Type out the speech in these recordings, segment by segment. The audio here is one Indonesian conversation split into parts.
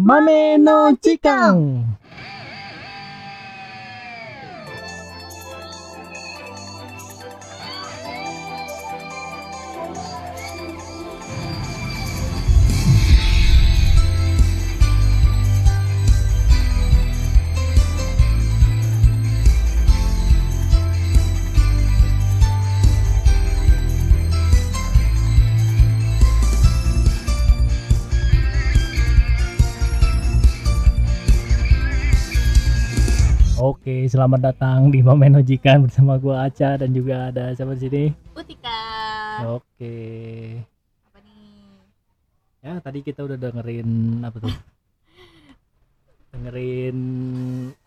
豆の時間 Oke, selamat datang di Mame no Jikan bersama gua Aca dan juga ada siapa di sini? Utika. Oke. Apa nih? Ya, tadi kita udah dengerin apa tuh? dengerin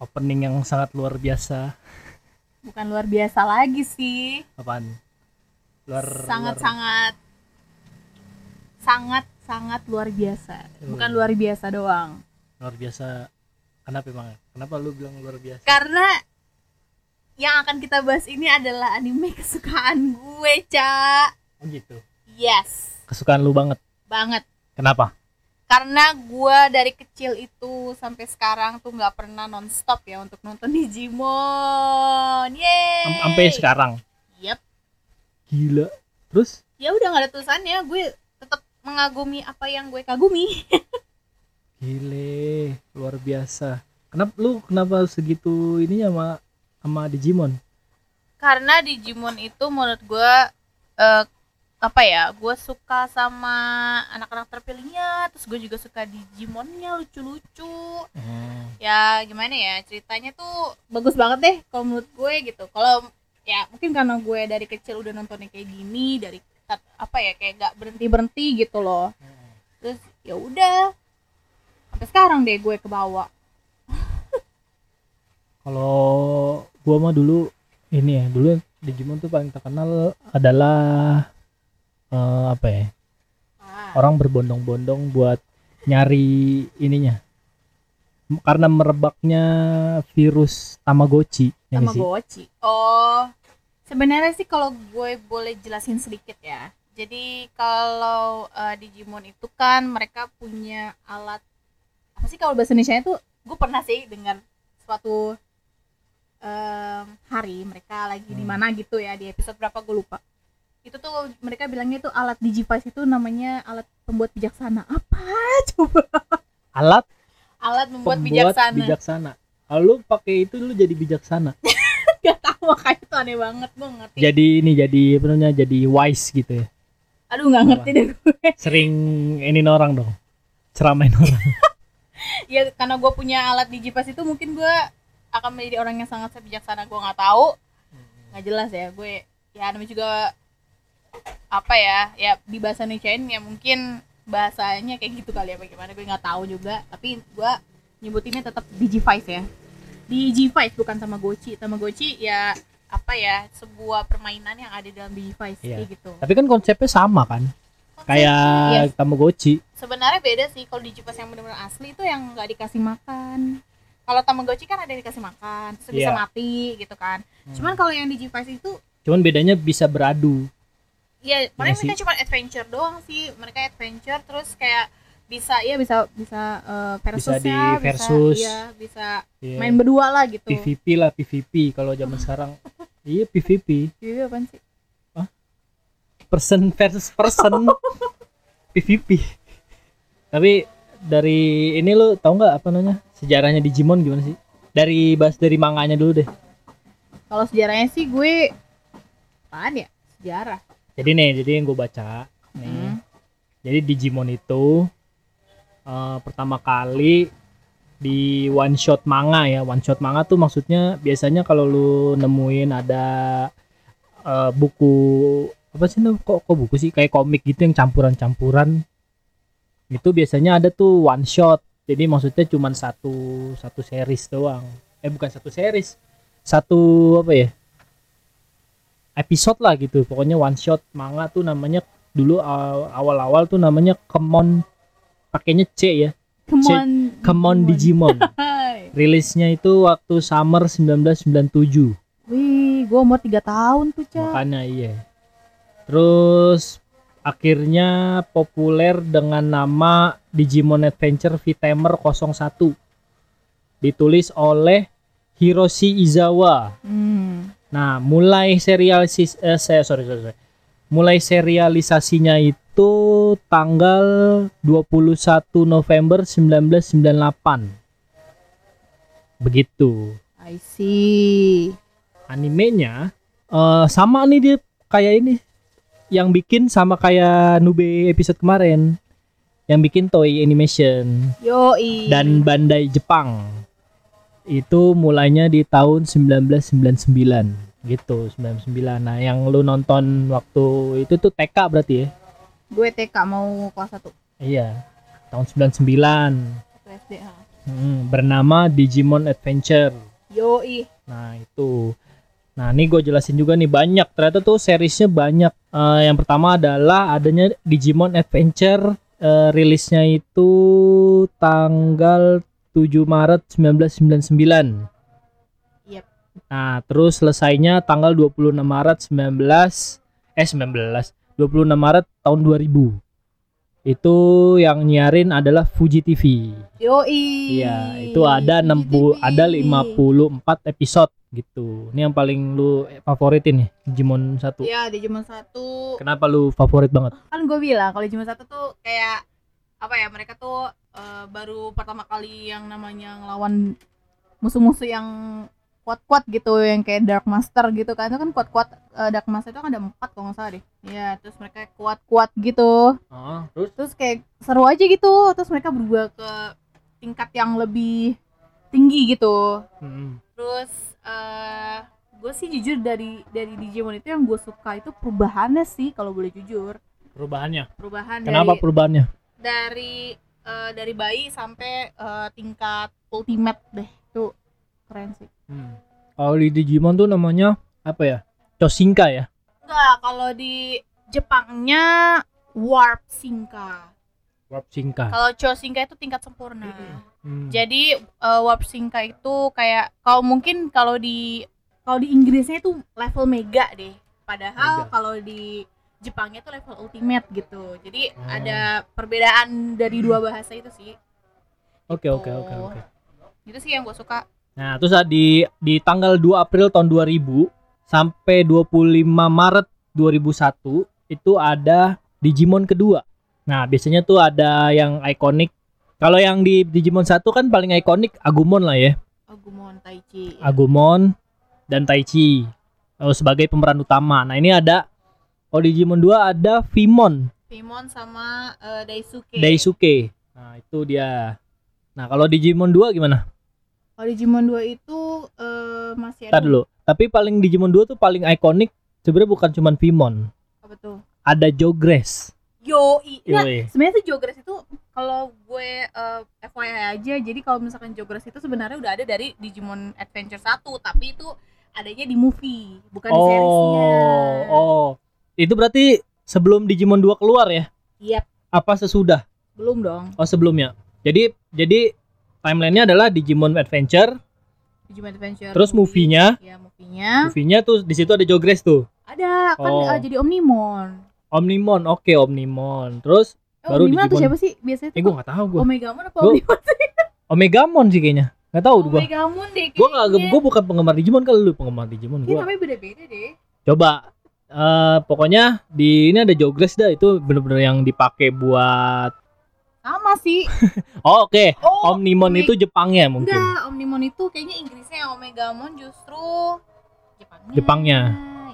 opening yang sangat luar biasa. Bukan luar biasa lagi sih. Apaan? Luar sangat luar- sangat sangat sangat luar biasa. Bukan Hmm. luar biasa doang. luar biasa. Kenapa emang? Kenapa lu bilang luar biasa? Karena yang akan kita bahas ini adalah anime kesukaan gue, Ca. Oh gitu. Yes, Kesukaan lu banget. banget. Kenapa? Karena gue dari kecil itu sampai sekarang tuh nggak pernah nonstop ya untuk nonton Digimon. Yeay. Am- Sampai sekarang. Yep. Gila. Terus Ya udah nggak ada tulisannya. Gue tetap mengagumi apa yang gue kagumi. Gile, luar biasa. Kenapa lu kenapa segitu ini sama sama Digimon? karena Digimon itu menurut gue eh, apa ya gue suka sama anak-anak terpilihnya terus gue juga suka Digimonnya lucu-lucu. Ya gimana ya ceritanya tuh bagus banget deh kalau menurut gue gitu. Kalau ya mungkin karena gue dari kecil udah nontonnya kayak gini dari apa ya kayak gak berhenti berhenti gitu loh. Terus ya udah sampai sekarang deh gue ke bawah Kalau gua mah dulu ini ya, dulu Digimon tuh paling terkenal adalah eh, apa ya? Orang berbondong-bondong buat nyari ininya. Karena merebaknya virus Tamagotchi, ya? Tamagotchi. Oh, sebenarnya sih kalau gue boleh jelasin sedikit ya. Jadi kalau eh, Digimon itu kan mereka punya alat sih kalau bahasa Indonesia itu gue pernah sih dengar suatu em, hari mereka lagi di Hmm. mana gitu ya di episode berapa gue lupa. Itu tuh mereka bilangnya tuh alat Digivice itu namanya alat pembuat bijaksana. Apa coba? Alat Alat membuat pembuat bijaksana. bijaksana. Kalau lu pakai itu lu jadi bijaksana. Gak tahu makanya itu aneh banget gue ngerti. jadi ini jadi apa namanya? Jadi wise gitu ya. Aduh nggak ngerti deh gue. Sering ini orang dong. Ceramain orang. ya karena gue punya alat digipas itu mungkin gue akan menjadi orang yang sangat bijaksana gue nggak tahu. Nggak jelas ya gue ya namanya juga apa ya ya di bahasa Indonesia ya mungkin bahasanya kayak gitu kali ya bagaimana gue nggak tahu juga. Tapi gue nyebutinnya tetap Digivice ya. Digivice bukan Tamagotchi Tamagotchi ya apa ya sebuah permainan yang ada dalam Digivice Iya. kayak gitu. Tapi kan konsepnya sama kan? Iya. Kayak Tamagotchi. sebenarnya beda sih kalau Digipas yang benar-benar asli itu yang nggak dikasih makan kalau Tamagotchi kan ada yang dikasih makan terus bisa Iya. mati gitu kan Hmm. cuman kalau yang Digivice itu Cuman bedanya bisa beradu. ya paling sih. mereka cuma adventure doang sih mereka adventure terus kayak bisa ya bisa bisa eh, versus Bisa di ya, versus. bisa, iya, bisa Iya. main berdua lah gitu PVP lah PVP kalau zaman sekarang. Iya PVP. Iya apaan sih Person versus person. PVP. Tapi dari ini lu tahu nggak apa namanya? Sejarahnya Digimon gimana sih? Dari bahas dari manganya dulu deh. kalau sejarahnya sih gue apaan ya sejarah Jadi nih, jadi yang gue baca nih. Hmm. Jadi Digimon itu eh, pertama kali di one shot manga ya. One shot manga tuh maksudnya biasanya kalau lu nemuin ada eh, buku apa sih namanya? kok kok buku sih kayak komik gitu yang campuran-campuran. Itu biasanya ada tuh one shot. Jadi maksudnya cuma satu satu series doang. Eh bukan satu series. Satu apa ya? episode lah gitu. Pokoknya one shot manga tuh namanya dulu aw- awal-awal tuh namanya Kemon pakainya C ya. come Cek, on Come on Digimon. Rilisnya itu waktu summer 1997. wih gue umur 3 tahun tuh cak Makanya iya. Terus akhirnya populer dengan nama Digimon Adventure Vitamer 01. Ditulis oleh Hiroshi Izawa. Hmm. Nah, mulai serialisis eh, saya sorry, sorry, sorry. Mulai serialisasinya itu tanggal 21 November 1998. Begitu. I see. Animenya eh, sama nih dia kayak ini. Yang bikin sama kayak Nube episode kemarin. Yang bikin Toei Animation Yoi. dan Bandai Jepang. Itu mulainya di tahun 1999 gitu, 99. Nah, yang lu nonton waktu itu tuh TK berarti ya? gue TK mau kelas 1 Iya. Tahun 99. SD ha. Hmm, bernama Digimon Adventure. Yoi. Nah, itu. Nah, ini gue jelasin juga nih banyak. Ternyata tuh seriesnya banyak. Eh, yang pertama adalah adanya Digimon Adventure. Eh, rilisnya itu tanggal 7 Maret 1999. Yep. Nah, terus selesainya tanggal 26 Maret 19 eh 19 26 Maret tahun 2000. Itu yang nyiarin adalah Fuji TV. Yoi. Iya, itu ada 60 ada 54 episode gitu. Ini yang paling lu favoritin nih, Digimon 1. Iya, Digimon 1 Kenapa lu favorit banget? kan gue bilang kalau Digimon 1 tuh kayak apa ya mereka tuh eh, baru pertama kali yang namanya ngelawan musuh-musuh yang kuat-kuat gitu yang kayak Dark Master gitu kan. Itu kan kuat-kuat eh, Dark Master itu kan ada empat kalau nggak salah deh. Iya terus mereka kuat-kuat gitu. Oh, terus? Terus kayak seru aja gitu. Terus mereka berubah ke tingkat yang lebih tinggi gitu. Hmm. terus eh gue sih jujur dari dari Digimon itu yang gue suka itu perubahannya sih kalau boleh jujur. Perubahannya. perubahan Kenapa dari perubahannya? dari eh, dari bayi sampai eh, tingkat ultimate deh itu keren sih Hmm. Kalau di Digimon tuh namanya apa ya? Chosinka ya. enggak kalau di Jepangnya warp Sinka Warp Shinka. kalau Chosinka itu tingkat sempurna Hmm. jadi eh, warp Sinka itu kayak kalau mungkin kalau di kalau di Inggrisnya itu level mega deh padahal kalau di Jepangnya itu level ultimate gitu jadi Oh. ada perbedaan dari dua bahasa itu sih Oke, oke, oke, oke. itu sih yang gue suka Nah, terus ah, di di tanggal 2 April tahun 2000 sampai 25 Maret 2001 itu ada Digimon kedua. Nah, biasanya tuh ada yang ikonik. Kalau yang di Digimon 1 kan paling ikonik Agumon lah ya. Agumon Taichi Agumon dan Taichi oh, sebagai pemeran utama. Nah, ini ada oh Digimon 2 ada Vimon, Pimon sama eh, Daisuke Daisuke. Nah, itu dia. Nah, kalau Digimon 2 gimana? Kalau Digimon 2 itu eh, masih ada Tadi dulu. Tapi paling Digimon 2 tuh paling ikonik sebenarnya bukan cuman Vimon. apa tuh Ada Jogress. Yoi Nggak, Yoi. sebenarnya tuh Jogress itu kalau gue eh, FYI aja jadi kalau misalkan Jogress itu sebenarnya udah ada dari Digimon Adventure 1 tapi itu adanya di movie bukan di seriesnya Oh, oh. Itu berarti sebelum Digimon 2 keluar ya? Yap, Apa sesudah? belum dong Oh, sebelumnya. Jadi jadi timelinenya adalah Digimon Adventure, Digimon Adventure terus movie-nya, ya movie-nya movie-nya tuh di situ ada Jogress tuh. ada kan Oh. eh, jadi Omnimon Omnimon, oke Omnimon. Terus eh, Baru Omnimon tuh Digimon. siapa sih biasanya eh gua nggak tahu gua. Omegamon apa Gua- Omnimon Omegamon sih kayaknya. Nggak tahu gua. Omegamon deh Gua nggak kayaknya. gua bukan penggemar Digimon kalau lu penggemar Digimon gua. namanya beda-beda deh Coba eh pokoknya di ini ada Jogress dah itu bener-bener yang dipakai buat sama sih Oh oke, oh Omnimon Ome- itu Jepangnya mungkin. Enggak, Omnimon itu kayaknya Inggrisnya Omegamon justru Jepangnya. Jepangnya.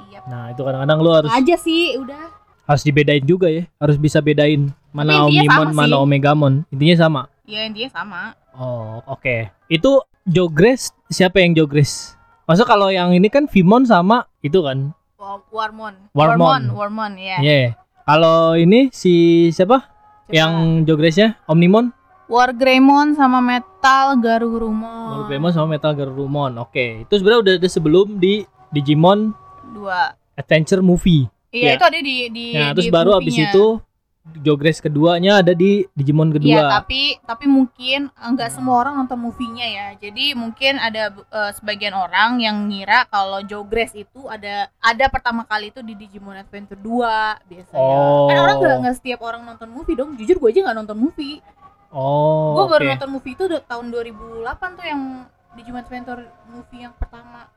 Iya. Nah, itu kadang-kadang lu harus Aja sih, udah. harus dibedain juga ya. Harus bisa bedain mana Omnimon, mana sih. Omegamon. Intinya sama. Ya intinya sama. Oh, oke. Itu Jogress siapa yang Jogress? Masa kalau yang ini kan Vimon sama itu kan? Wa- Warmon. Warmon. Warmon, Warmon, ya. Iya. Kalau ini si siapa? Coba. Yang Jogressnya Omnimon? Wargreymon sama Metal Garurumon. Wargreymon sama Metal Garurumon. Oke. Itu sebenarnya udah ada sebelum di Digimon Dua. Adventure Movie. Iya, Ya. itu ada di di Nah, di terus baru abis movie-nya. itu Jogress keduanya ada di Digimon kedua. Iya, tapi tapi mungkin enggak semua orang nonton movie-nya ya. Jadi mungkin ada eh, sebagian orang yang ngira kalau Jogress itu ada ada pertama kali itu di Digimon Adventure 2 biasanya. Oh. Kan orang nggak nggak setiap orang nonton movie dong. Jujur gue aja nggak nonton movie. Oh. gue baru nonton movie itu tahun 2008 tuh yang Digimon Adventure movie yang pertama.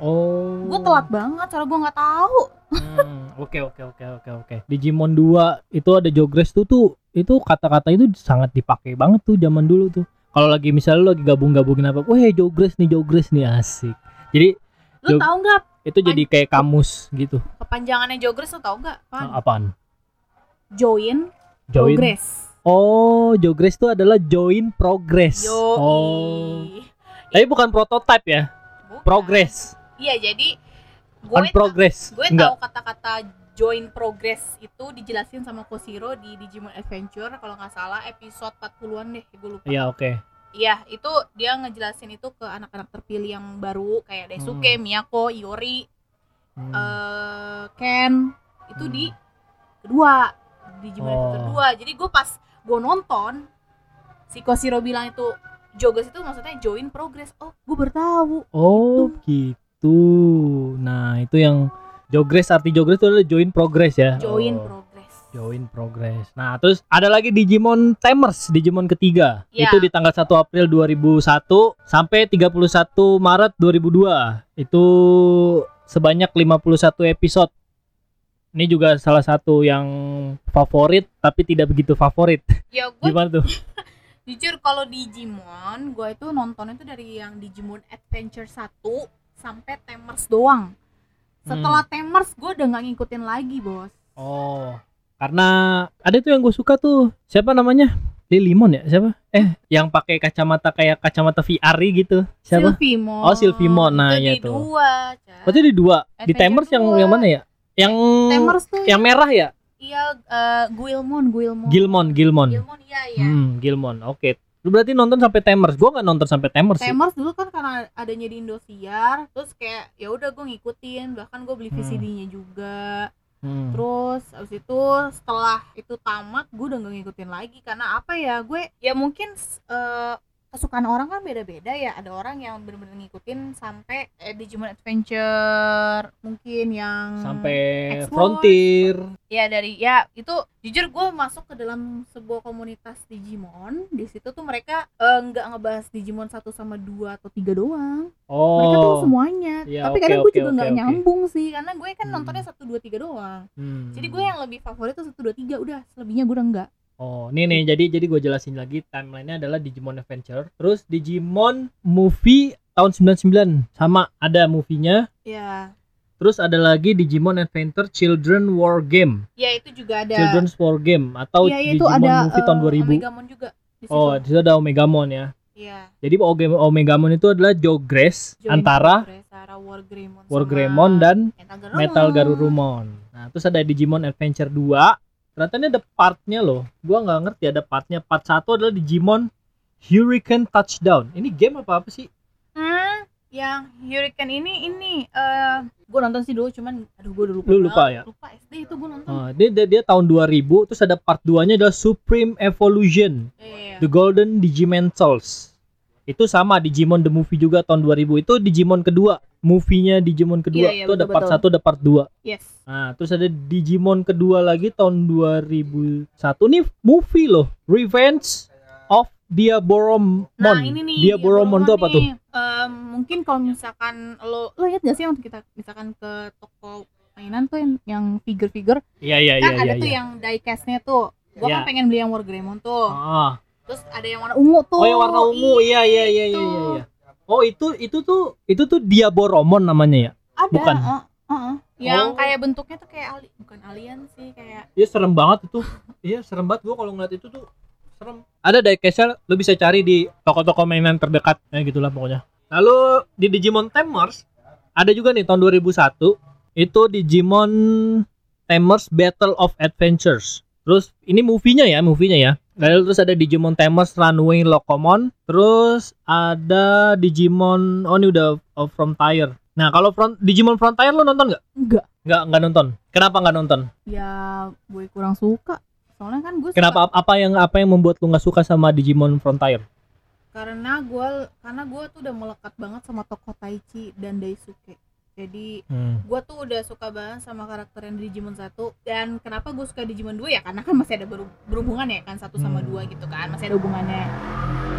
Oh. Gue telat banget, soalnya gue nggak tahu. Hmm, Oke oke oke oke oke. Digimon 2 itu ada Jogress tuh tuh itu kata-kata itu sangat dipakai banget tuh zaman dulu tuh. Kalau lagi misalnya lu lagi gabung-gabungin apa, weh Jogress nih Jogress nih asik. Jadi Lu Jog- tahu nggak itu jadi kayak kamus gitu. kepanjangannya Jogress lu tahu nggak? Ah, Apaan? Join, Join. Progress. Oh, Jogress itu adalah join progress. Yo. Oh. Tapi bukan prototype ya, progress. Iya, jadi gue On progress. gue tahu kata-kata join progress itu dijelasin sama Koshiro di Digimon Adventure kalau nggak salah episode 40-an deh, gue lupa. Iya, oke. Iya, itu dia ngejelasin itu ke anak-anak terpilih yang baru kayak Daisuke, Miyako, Iori, Hmm. eh Ken itu Hmm. di kedua di Digimon Oh. Adventure 2. Jadi gue pas gue nonton si Koshiro bilang itu Jogos itu maksudnya join progress. Oh, gue baru tahu. Oh, gitu. Nah, itu yang Jogress arti Jogress itu adalah join progress ya. Join Oh. progress. Join progress. Nah, terus ada lagi Digimon Tamers, Digimon ketiga. Ya. Itu di tanggal 1 April 2001 sampai 31 Maret 2002. Itu sebanyak 51 episode. Ini juga salah satu yang favorit tapi tidak begitu favorit. Ya gue Gimana tuh? jujur kalau Digimon gue itu nonton itu dari yang Digimon Adventure 1 sampai Tamers doang. Setelah Hmm. Tamers gue udah nggak ngikutin lagi, Bos. Oh, karena ada tuh yang gue suka tuh. Siapa namanya? Lilimon ya? Siapa? Eh, yang pakai kacamata kayak kacamata VR gitu. Siapa? Sylvimon. Oh, Sylvimon. Nah, itu iya di tuh. dua, Ca. Oh, di dua. Di Adventure Tamers yang yang mana ya? Yang Tamers tuh yang merah ya? iya eh, Guilmon, Guilmon. Gilmon, Gilmon. Gilmon iya ya. Hmm, Gilmon. Oke. Lu berarti nonton sampai Tamers. Gua nggak nonton sampai Tamers sih. Tamers dulu kan karena adanya di Indosiar, terus kayak ya udah gue ngikutin, bahkan gue beli Hmm. VCD-nya juga. Hmm. Terus abis itu setelah itu tamat gue udah gak ngikutin lagi karena apa ya gue ya mungkin eh, kesukaan orang kan beda-beda ya ada orang yang bener-bener ngikutin sampai eh, Digimon Adventure mungkin yang Sampai Explore. Frontier. ya dari ya itu jujur gue masuk ke dalam sebuah komunitas Digimon di situ tuh mereka eh, nggak ngebahas Digimon 1 sama 2 atau 3 doang mereka tuh Oh. semuanya Iya, tapi oke, kadang gue oke, juga nggak oke. nyambung sih karena gue kan Hmm. nontonnya 1 2 3 doang Hmm. jadi gue yang lebih favorit tuh 1 2 3 udah selebihnya gue udah enggak Oh, nih nih jadi jadi gue jelasin lagi timelinenya adalah Digimon Adventure, terus Digimon movie tahun 99 sama ada movie-nya, ya terus ada lagi Digimon Adventure Children War Game, ya itu juga ada Children's War Game atau ya itu Digimon ada movie tahun eh, 2000. Omegamon juga di situ. Oh, di situ ada Omegamon ya. Iya. Jadi Oge- Omegamon itu adalah Jogress Join antara Wargreymon Wargreymon dan Metal Garurumon. Metal Garurumon. Nah, terus ada Digimon Adventure 2. Ternyata ini ada partnya loh. Gua nggak ngerti ada partnya. Part 1 adalah Digimon Hurricane Touchdown. Ini game apa apa sih? Hmm, yang Hurricane ini ini eh gue nonton sih dulu cuman aduh gue udah lupa. Lu lupa ya? Lupa SD itu gue nonton. Oh, dia, dia dia tahun 2000 terus ada part 2-nya adalah Supreme Evolution, Iya. The Golden Digimentals. Itu sama Digimon the movie juga tahun 2000. Itu Digimon kedua. Movie-nya Digimon kedua. Iya, iya, itu ada betul, part betul. 1 ada part 2. Yes. Nah, terus ada Digimon kedua lagi tahun 2001. Ini movie loh, Revenge of Diaboromon. Nah, ini nih. Diaboromon itu apa tuh? nih. Em, mungkin kalau misalkan lo lo lihat gak sih waktu kita misalkan ke toko mainan tuh yang yang figure-figure Iya iya iya kan iya. ada tuh iya. yang diecastnya tuh. Gua Iya. kan pengen beli yang Wargreymon tuh. Ah. Terus ada yang warna ungu tuh. Oh, yang warna ungu. Iya iya iya iya iya. Oh, itu itu tuh itu tuh Diaboromon namanya ya. Ada. Bukan. uh, uh, uh. Yang Oh. kayak bentuknya tuh kayak ali, bukan alien sih kayak Iya serem banget itu. Iya serem banget gua kalau ngeliat itu tuh serem. Ada diecastnya lu bisa cari di toko-toko mainan terdekat ya gitulah pokoknya. Lalu di Digimon Tamers ada juga nih tahun 2001 itu Digimon Tamers Battle of Adventures. Terus ini movie-nya ya, movie-nya ya. Lalu terus ada Digimon Tamers Runway Locomon, terus ada Digimon oh ini udah uh, Frontier. Nah, kalau front, Digimon Frontier lo nonton nggak? enggak. Nggak, nggak nonton. Kenapa nggak nonton? Ya gue kurang suka soalnya kan gue Kenapa apa yang apa yang membuat lu nggak suka sama Digimon Frontier? karena gue karena gue tuh udah melekat banget sama tokoh Taichi dan Daisuke jadi Hmm. gue tuh udah suka banget sama karakter yang di Digimon 1 dan kenapa gue suka Digimon 2 ya karena kan masih ada berhubungan ya kan satu sama Hmm. dua gitu kan masih ada hubungannya.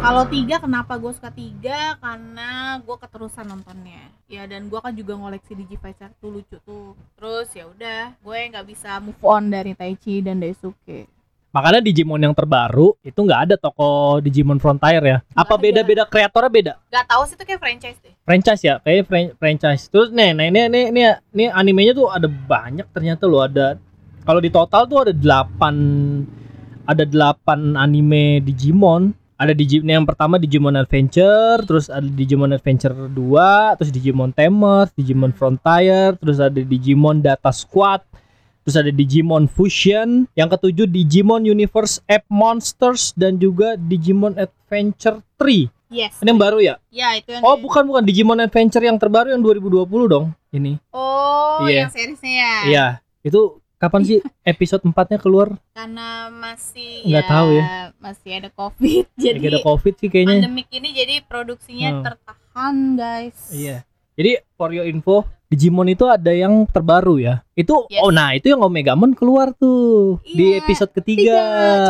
Kalau tiga kenapa gue suka tiga? Karena gue keterusan nontonnya. Ya dan gue kan juga ngoleksi Digivice tuh lucu tuh. Terus ya udah gue nggak bisa move on dari Taichi dan Daisuke Makanya Digimon yang terbaru itu nggak ada toko Digimon Frontier ya. Apa ada. beda-beda kreatornya beda? Gak tahu sih itu kayak franchise deh Franchise ya, kayak fran- franchise. Terus nih, nah ini ini ini ini animenya tuh ada banyak ternyata loh ada. Kalau di total tuh ada 8 ada 8 anime Digimon. Ada Digimon yang pertama Digimon Adventure, terus ada Digimon Adventure 2, terus Digimon Tamers, Digimon Frontier, terus ada Digimon Data Squad, terus ada Digimon Fusion, yang ketujuh Digimon Universe App Monsters dan juga Digimon Adventure 3. yes Ini yang baru ya? ya itu yang Oh, bukan bukan Digimon Adventure yang terbaru yang 2020 dong. Ini. oh Iya. yang seriesnya ya Iya. Itu kapan sih episode 4-nya keluar? karena masih Nggak tahu ya. masih ada covid jadi Lagi ada Covid sih kayaknya. pandemik ini jadi produksinya Hmm. tertahan guys Iya. Jadi for your info, Digimon itu ada yang terbaru ya. Itu Yes. oh nah, itu yang Omegamon keluar tuh di Iya, episode tiga ketiga.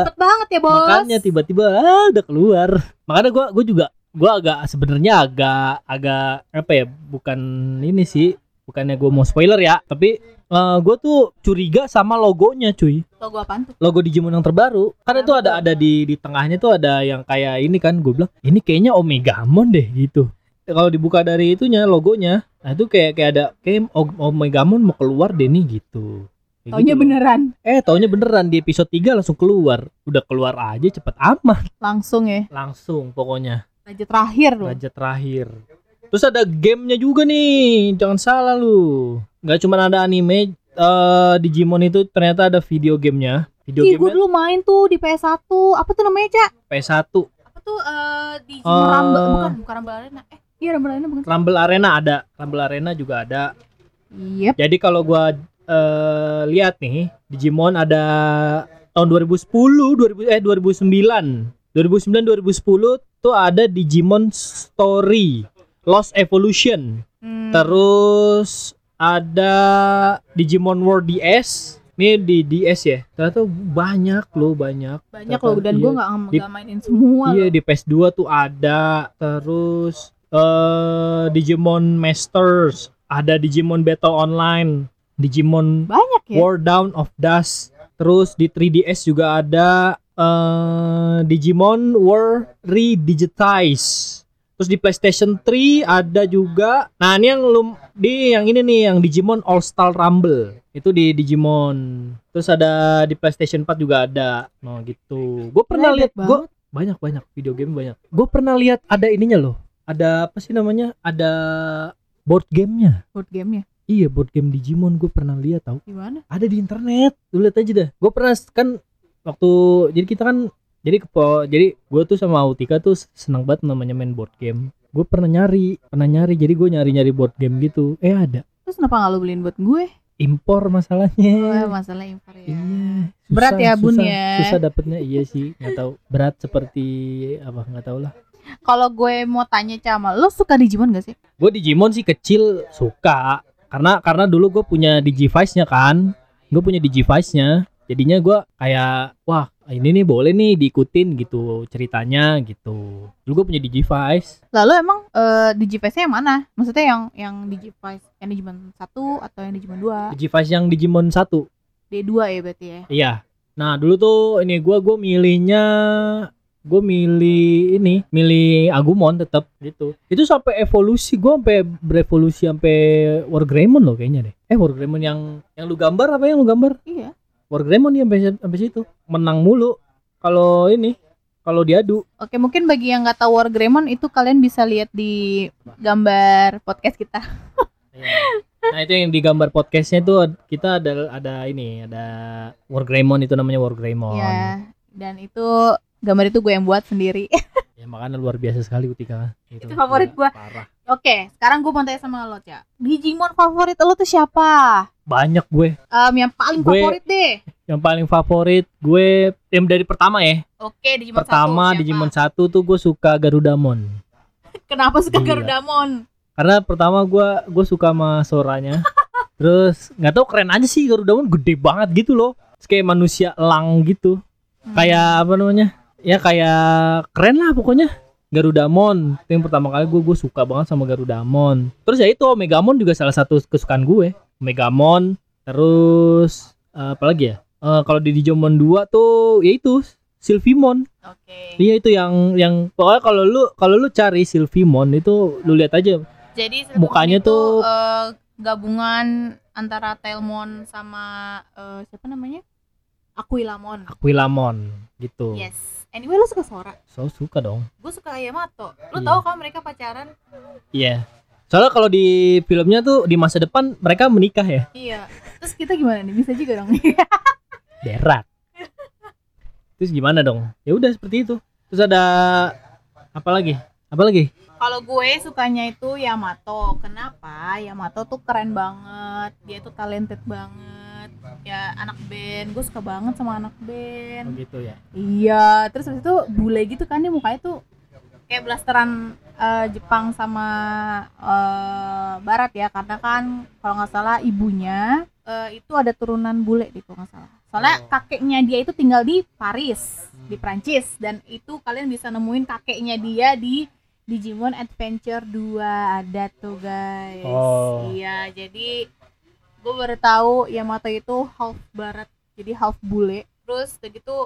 cepet banget ya bos Makanya tiba-tiba ah, udah keluar. Makanya gua gua juga gua agak sebenarnya agak agak apa ya? Bukan ini sih, bukannya gua mau spoiler ya, tapi eh, gua tuh curiga sama logonya, cuy. logo apaan tuh Logo Digimon yang terbaru. Karena itu ada ada di di tengahnya tuh ada yang kayak ini kan, gue bilang, ini kayaknya Omegamon deh gitu. Kalau dibuka dari itunya logonya, nah itu kayak kayak ada kayak Omegamon mau keluar deh nih gitu. Kayak taunya gitu beneran Eh, taunya beneran di episode 3 langsung keluar. Udah keluar aja cepet amat. langsung ya Langsung pokoknya. raja terakhir loh Raja terakhir. Terus ada gamenya juga nih. Jangan salah lu. Nggak cuma ada anime eh Digimon itu ternyata ada video gamenya. Video Ih, gue dulu main tuh di PS1 apa tuh namanya cak PS1. apa tuh eh di Eh. Rumble bukan bukan Rumble Arena eh iya Rumble Arena bukan Rumble Arena ada. Rumble Arena juga ada. Yep. Jadi kalau gua eh, lihat nih Digimon ada tahun 2010, 2000 eh 2009. 2009 2010 tuh ada Digimon Story Lost Evolution. Hmm, Terus ada Digimon World DS. Ini di DS ya. Ternyata banyak loh, banyak. banyak Ternyata, loh dan iya. gue nggak Di- nggak mainin semua Iya, loh. di PS2 tuh ada. Terus eh Digimon Masters, ada Digimon Battle Online, Digimon banyak ya War Down of Dust. Terus di 3DS juga ada eh Digimon War Redigitize. Terus di PlayStation 3 ada juga. Nah, ini yang lum di yang ini nih yang Digimon All Star Rumble. Itu di Digimon. Terus ada di PlayStation 4 juga ada. Nah, gitu. Gue pernah lihat banget. gue banyak banyak video game banyak. Gue pernah lihat ada ininya loh. Ada apa sih namanya? Ada board gamenya. board gamenya? Iya, board game Digimon gue pernah lihat tau. Gimana ada di internet. Lu lihat aja dah. Gue pernah kan waktu jadi kita kan jadi kepo jadi gue tuh sama Autika tuh senang banget namanya main board game. Gue pernah nyari pernah nyari jadi gue nyari nyari board game gitu. Eh ada. Terus kenapa nggak lo beliin buat gue? Impor oh, masalahnya masalah impor ya. Iya. Berat ya, Bun, susah, ya. susah dapetnya. Iya sih nggak tahu. Berat seperti apa nggak tahu lah kalau gue mau tanya sama lo suka Digimon gak sih? Gue Digimon sih kecil suka. Karena karena dulu gue punya Digivice nya kan. Gue punya Digivice nya jadinya gue kayak wah ini nih boleh nih diikutin gitu ceritanya gitu. Dulu gue punya Digivice. Lalu emang eh, Digivice yang mana? Maksudnya yang yang Digivice yang Digimon 1 atau yang Digimon 2 Digivice yang Digimon 1 D2 ya berarti ya? Iya. Nah dulu tuh ini gue gue milihnya gue milih ini milih Agumon tetap gitu. Itu sampai evolusi gue sampai berevolusi sampai Wargreymon loh kayaknya deh. Eh Wargreymon yang yang lu gambar apa yang lu gambar? Iya. Wargreymon nih sampai sampai situ. Menang mulu. Kalau ini kalau diadu. Oke mungkin bagi yang nggak tahu Wargreymon itu kalian bisa lihat di gambar podcast kita. Nah itu yang di gambar podcastnya tuh kita ada ada ini ada Wargreymon itu namanya Wargreymon. Ya dan itu gambar itu gue yang buat sendiri. Ya makanya luar biasa sekali Utika itu, Itu favorit gua. parah. Oke sekarang gue mau tanya sama lo Cak Digimon favorit lo tuh siapa? Banyak gue. Em, yang paling Gue- favorit deh. yang paling favorit gue yang dari pertama ya. Oke, Digimon pertama 1. Digimon satu tuh gue suka Garudamon. Kenapa suka Gila. Garudamon? karena pertama gue gue suka sama soranya. Terus nggak tahu keren aja sih Garudamon. Gede banget gitu loh. Terus kayak manusia elang gitu. Hmm. kayak apa namanya ya kayak keren lah pokoknya. Garudamon itu yang pertama kali gue gue suka banget sama Garudamon. Terus ya itu Omegamon juga salah satu kesukaan gue. Omegamon terus eh, apa lagi ya? Eh, kalau di Digimon 2 tuh ya itu Sylphimon Oke. iya itu yang yang pokoknya kalau lu kalau lu cari Sylphimon itu lu lihat aja. Jadi Mukanya itu, tuh- eh, gabungan antara Tailmon sama eh, siapa namanya? Aquilamon. Aquilamon gitu Yes. Anyway, lu suka Sora? so suka dong Gue suka Yamato. Lu Iya. tahu kan mereka pacaran? iya soalnya kalau di filmnya tuh di masa depan mereka menikah ya Iya. Terus kita gimana nih? Bisa juga dong. berat terus gimana dong ya udah seperti itu terus ada apa lagi apa lagi Kalau gue sukanya itu Yamato. Kenapa? Yamato tuh keren banget. Dia tuh talented banget. Ya anak band. Gue suka banget sama anak band. gitu ya Iya, terus habis itu bule gitu kan dia mukanya tuh kayak blasteran eh, Jepang sama eh, Barat ya, karena kan kalau nggak salah ibunya eh, itu ada turunan bule di kalau nggak salah. Soalnya Oh. kakeknya dia itu tinggal di Paris, di Prancis dan itu kalian bisa nemuin kakeknya dia di Digimon Adventure 2 ada tuh guys. Oh. Iya, jadi gue baru tahu Yamato itu half barat jadi half bule. Terus udah gitu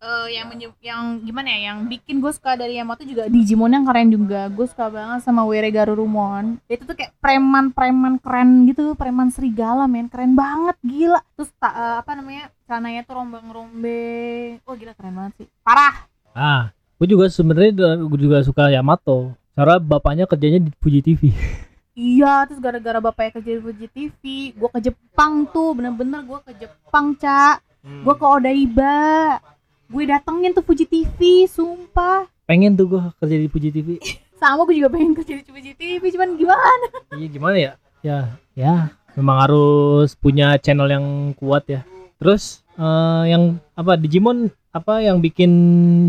eh, yang menye- yang gimana ya yang bikin gue suka dari Yamato juga Digimon yang keren juga. Gue suka banget sama Were Garurumon. Itu tuh kayak preman-preman keren gitu preman serigala men. Keren banget gila. Terus ta- eh, apa namanya celananya tuh rombeng-rombeng oh gila keren banget sih. Parah! Ah gue juga sebenarnya gue juga suka Yamato. Karena bapaknya kerjanya di Fuji TV Iya, terus gara-gara bapaknya kerja di Fuji TV, gue ke Jepang tuh, bener-bener gue ke Jepang, Cak. Gue ke Odaiba. Gue datengin tuh Fuji TV, sumpah. pengen tuh gue kerja di Fuji TV Sama gue juga pengen kerja di Fuji TV, cuman gimana? iya gimana ya ya ya memang harus punya channel yang kuat ya terus eh, yang apa Digimon apa yang bikin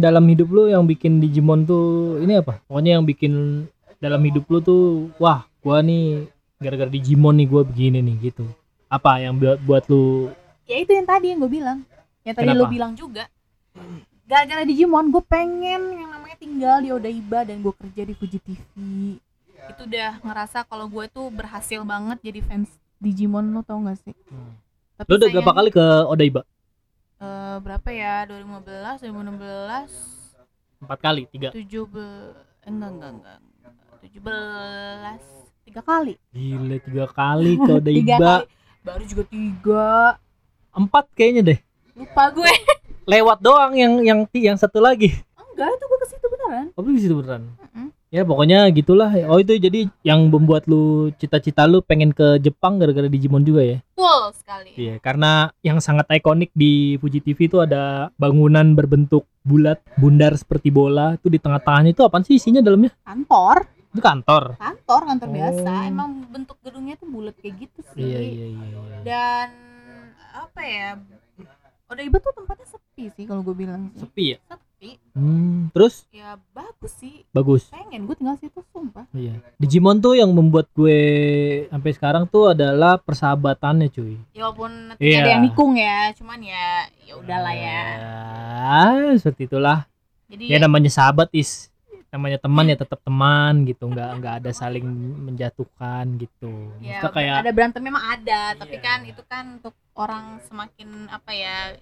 dalam hidup lu yang bikin Digimon tuh ini apa pokoknya yang bikin dalam hidup lu tuh wah gua nih gara-gara Digimon nih gua begini nih gitu apa yang buat buat lu Ya itu yang tadi yang gue bilang. Yang tadi Kenapa? lo bilang juga. Gara-gara Digimon, gue pengen yang namanya tinggal di Odaiba dan gue kerja di Fuji TV. Itu udah ngerasa kalau gue tuh berhasil banget jadi fans Digimon, lo tau gak sih? Tapi lu udah berapa kali ke Odaiba Eh, berapa ya 2015 2016 empat kali tiga 17 eh, enggak enggak enggak 17 tiga kali gila tiga kali ke tiga Odaiba kali baru juga tiga empat kayaknya deh lupa gue lewat doang yang yang yang satu lagi enggak itu gue ke situ beneran Oh di situ beneran. Mm-mm. Ya pokoknya gitulah. Oh itu jadi yang membuat lu cita-cita lu pengen ke Jepang gara-gara Digimon juga ya? betul sekali Iya. Karena yang sangat ikonik di Fuji TV itu ada bangunan berbentuk bulat, bundar seperti bola. Itu di tengah-tengahnya itu apaan sih isinya dalamnya? kantor Itu kantor. kantor kantor biasa Oh. emang bentuk gedungnya tuh bulat kayak gitu sih Iya iya iya. iya. dan apa ya Odaiba tuh tempatnya sepi sih kalau gue bilang sih. Sepi ya. sepi Hmm. Terus ya bagus sih bagus. pengen gue tinggal situ sumpah Iya. Digimon tuh yang membuat gue sampai sekarang tuh adalah persahabatannya cuy. ya walaupun nanti Iya. ada yang nikung ya cuman ya ya udahlah ya Ya, seperti itulah. jadi ya namanya sahabat is namanya teman ya tetap teman gitu nggak nggak ada saling menjatuhkan gitu. Ya, kayak ada berantem memang ada tapi Iya. kan itu kan untuk orang semakin apa ya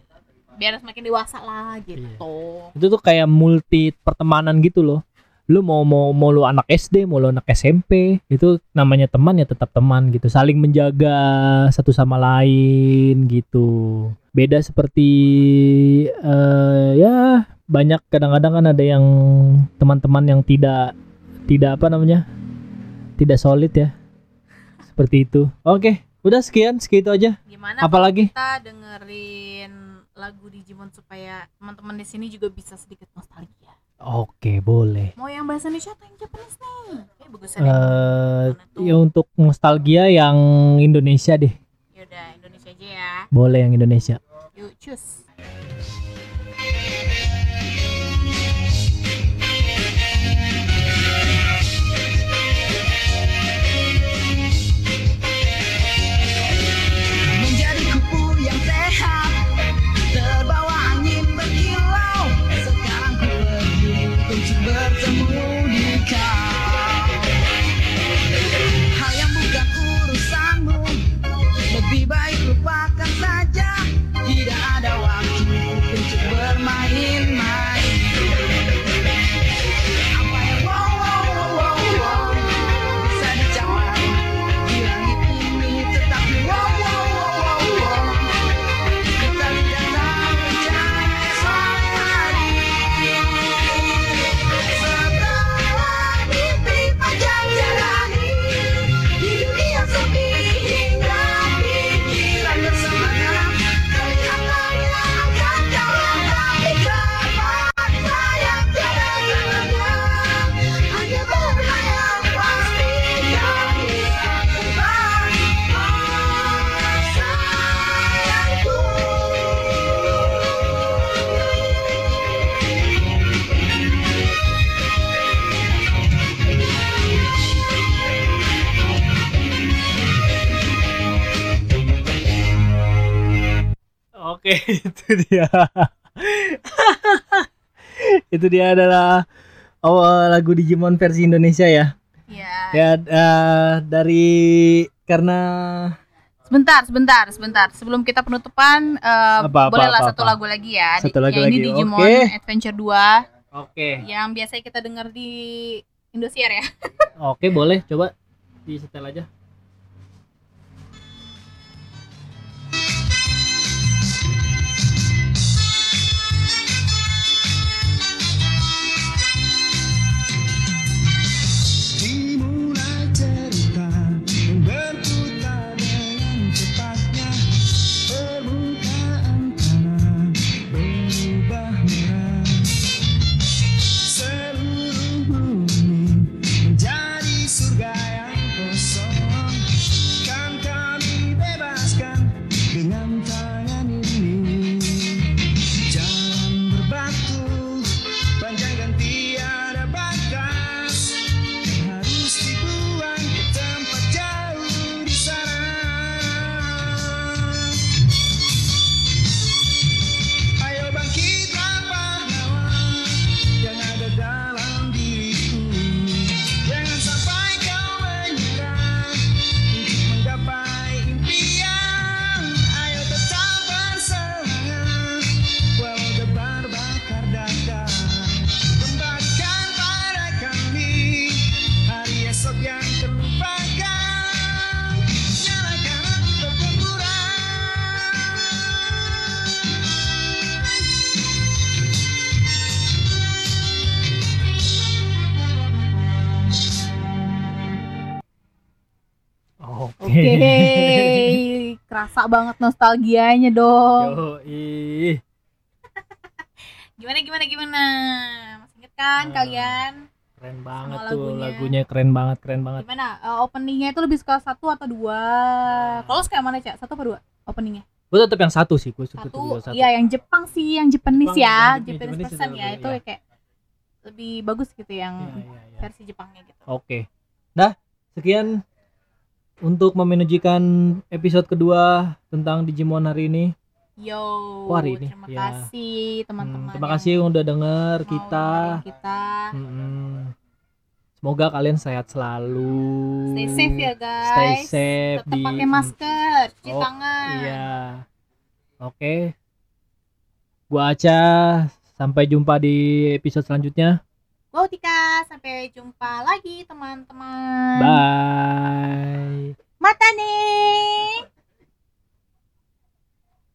biar semakin dewasa lah gitu. Itu tuh kayak multi pertemanan gitu loh. Lu mau mau mau lu anak SD mau lu anak SMP itu namanya teman ya tetap teman gitu. Saling menjaga satu sama lain gitu. Beda seperti eh ya banyak kadang-kadang kan ada yang teman-teman yang tidak tidak apa namanya tidak solid ya. Seperti itu. Oke udah sekian segitu aja. Gimana apalagi? kita dengerin lagu Digimon supaya teman-teman di sini juga bisa sedikit nostalgia? Oke boleh. Mau yang bahasa Indonesia atau yang Japanese nih? Eh Mana tuh? ya untuk nostalgia yang Indonesia deh. Yaudah Boleh yang Indonesia. Yuk, cus. Itu dia. itu dia adalah awal lagu Digimon versi Indonesia ya. Ya. Ya eh, dari karena Sebentar, sebentar, sebentar. Sebelum kita penutupan, eh, Apa, apa, bolehlah apa, satu apa? lagu lagi ya. Satu lagu yang lagi, ini Digimon oke. Adventure 2 Oke. yang biasa kita dengar di Indosiar ya. Oke, boleh coba di setel aja. Kerasa banget nostalgianya dong. Yoi. Gimana gimana gimana? Masih inget kan Ah. kalian? Keren banget Sama tuh lagunya. lagunya keren banget, keren banget. Gimana? Eh, openingnya itu lebih suka satu atau dua? Kalau lu suka yang mana cak? Satu apa dua? Openingnya? Gue tetap yang satu sih, gue suka Satu. satu. Iya yang Jepang sih, yang Japanese Jepang, ya, Japanese, Japanese person ya itu iya. kayak lebih bagus gitu yang Iya, iya, iya. versi Jepangnya gitu. Oke. Dah, sekian untuk memenujikan episode kedua tentang Digimon hari ini. Yo, Oh, hari ini, terima ya. kasih teman-teman. Hmm, terima kasih yang udah denger kita. kita. Mm-mm. Semoga kalian sehat selalu. Stay safe ya guys. Stay safe Tetap di pakai masker, cuci Oh, tangan. Iya. Oke. Gua Aca, sampai jumpa di episode selanjutnya. Wow Tika, sampai jumpa lagi teman-teman. Bye. Mata nih.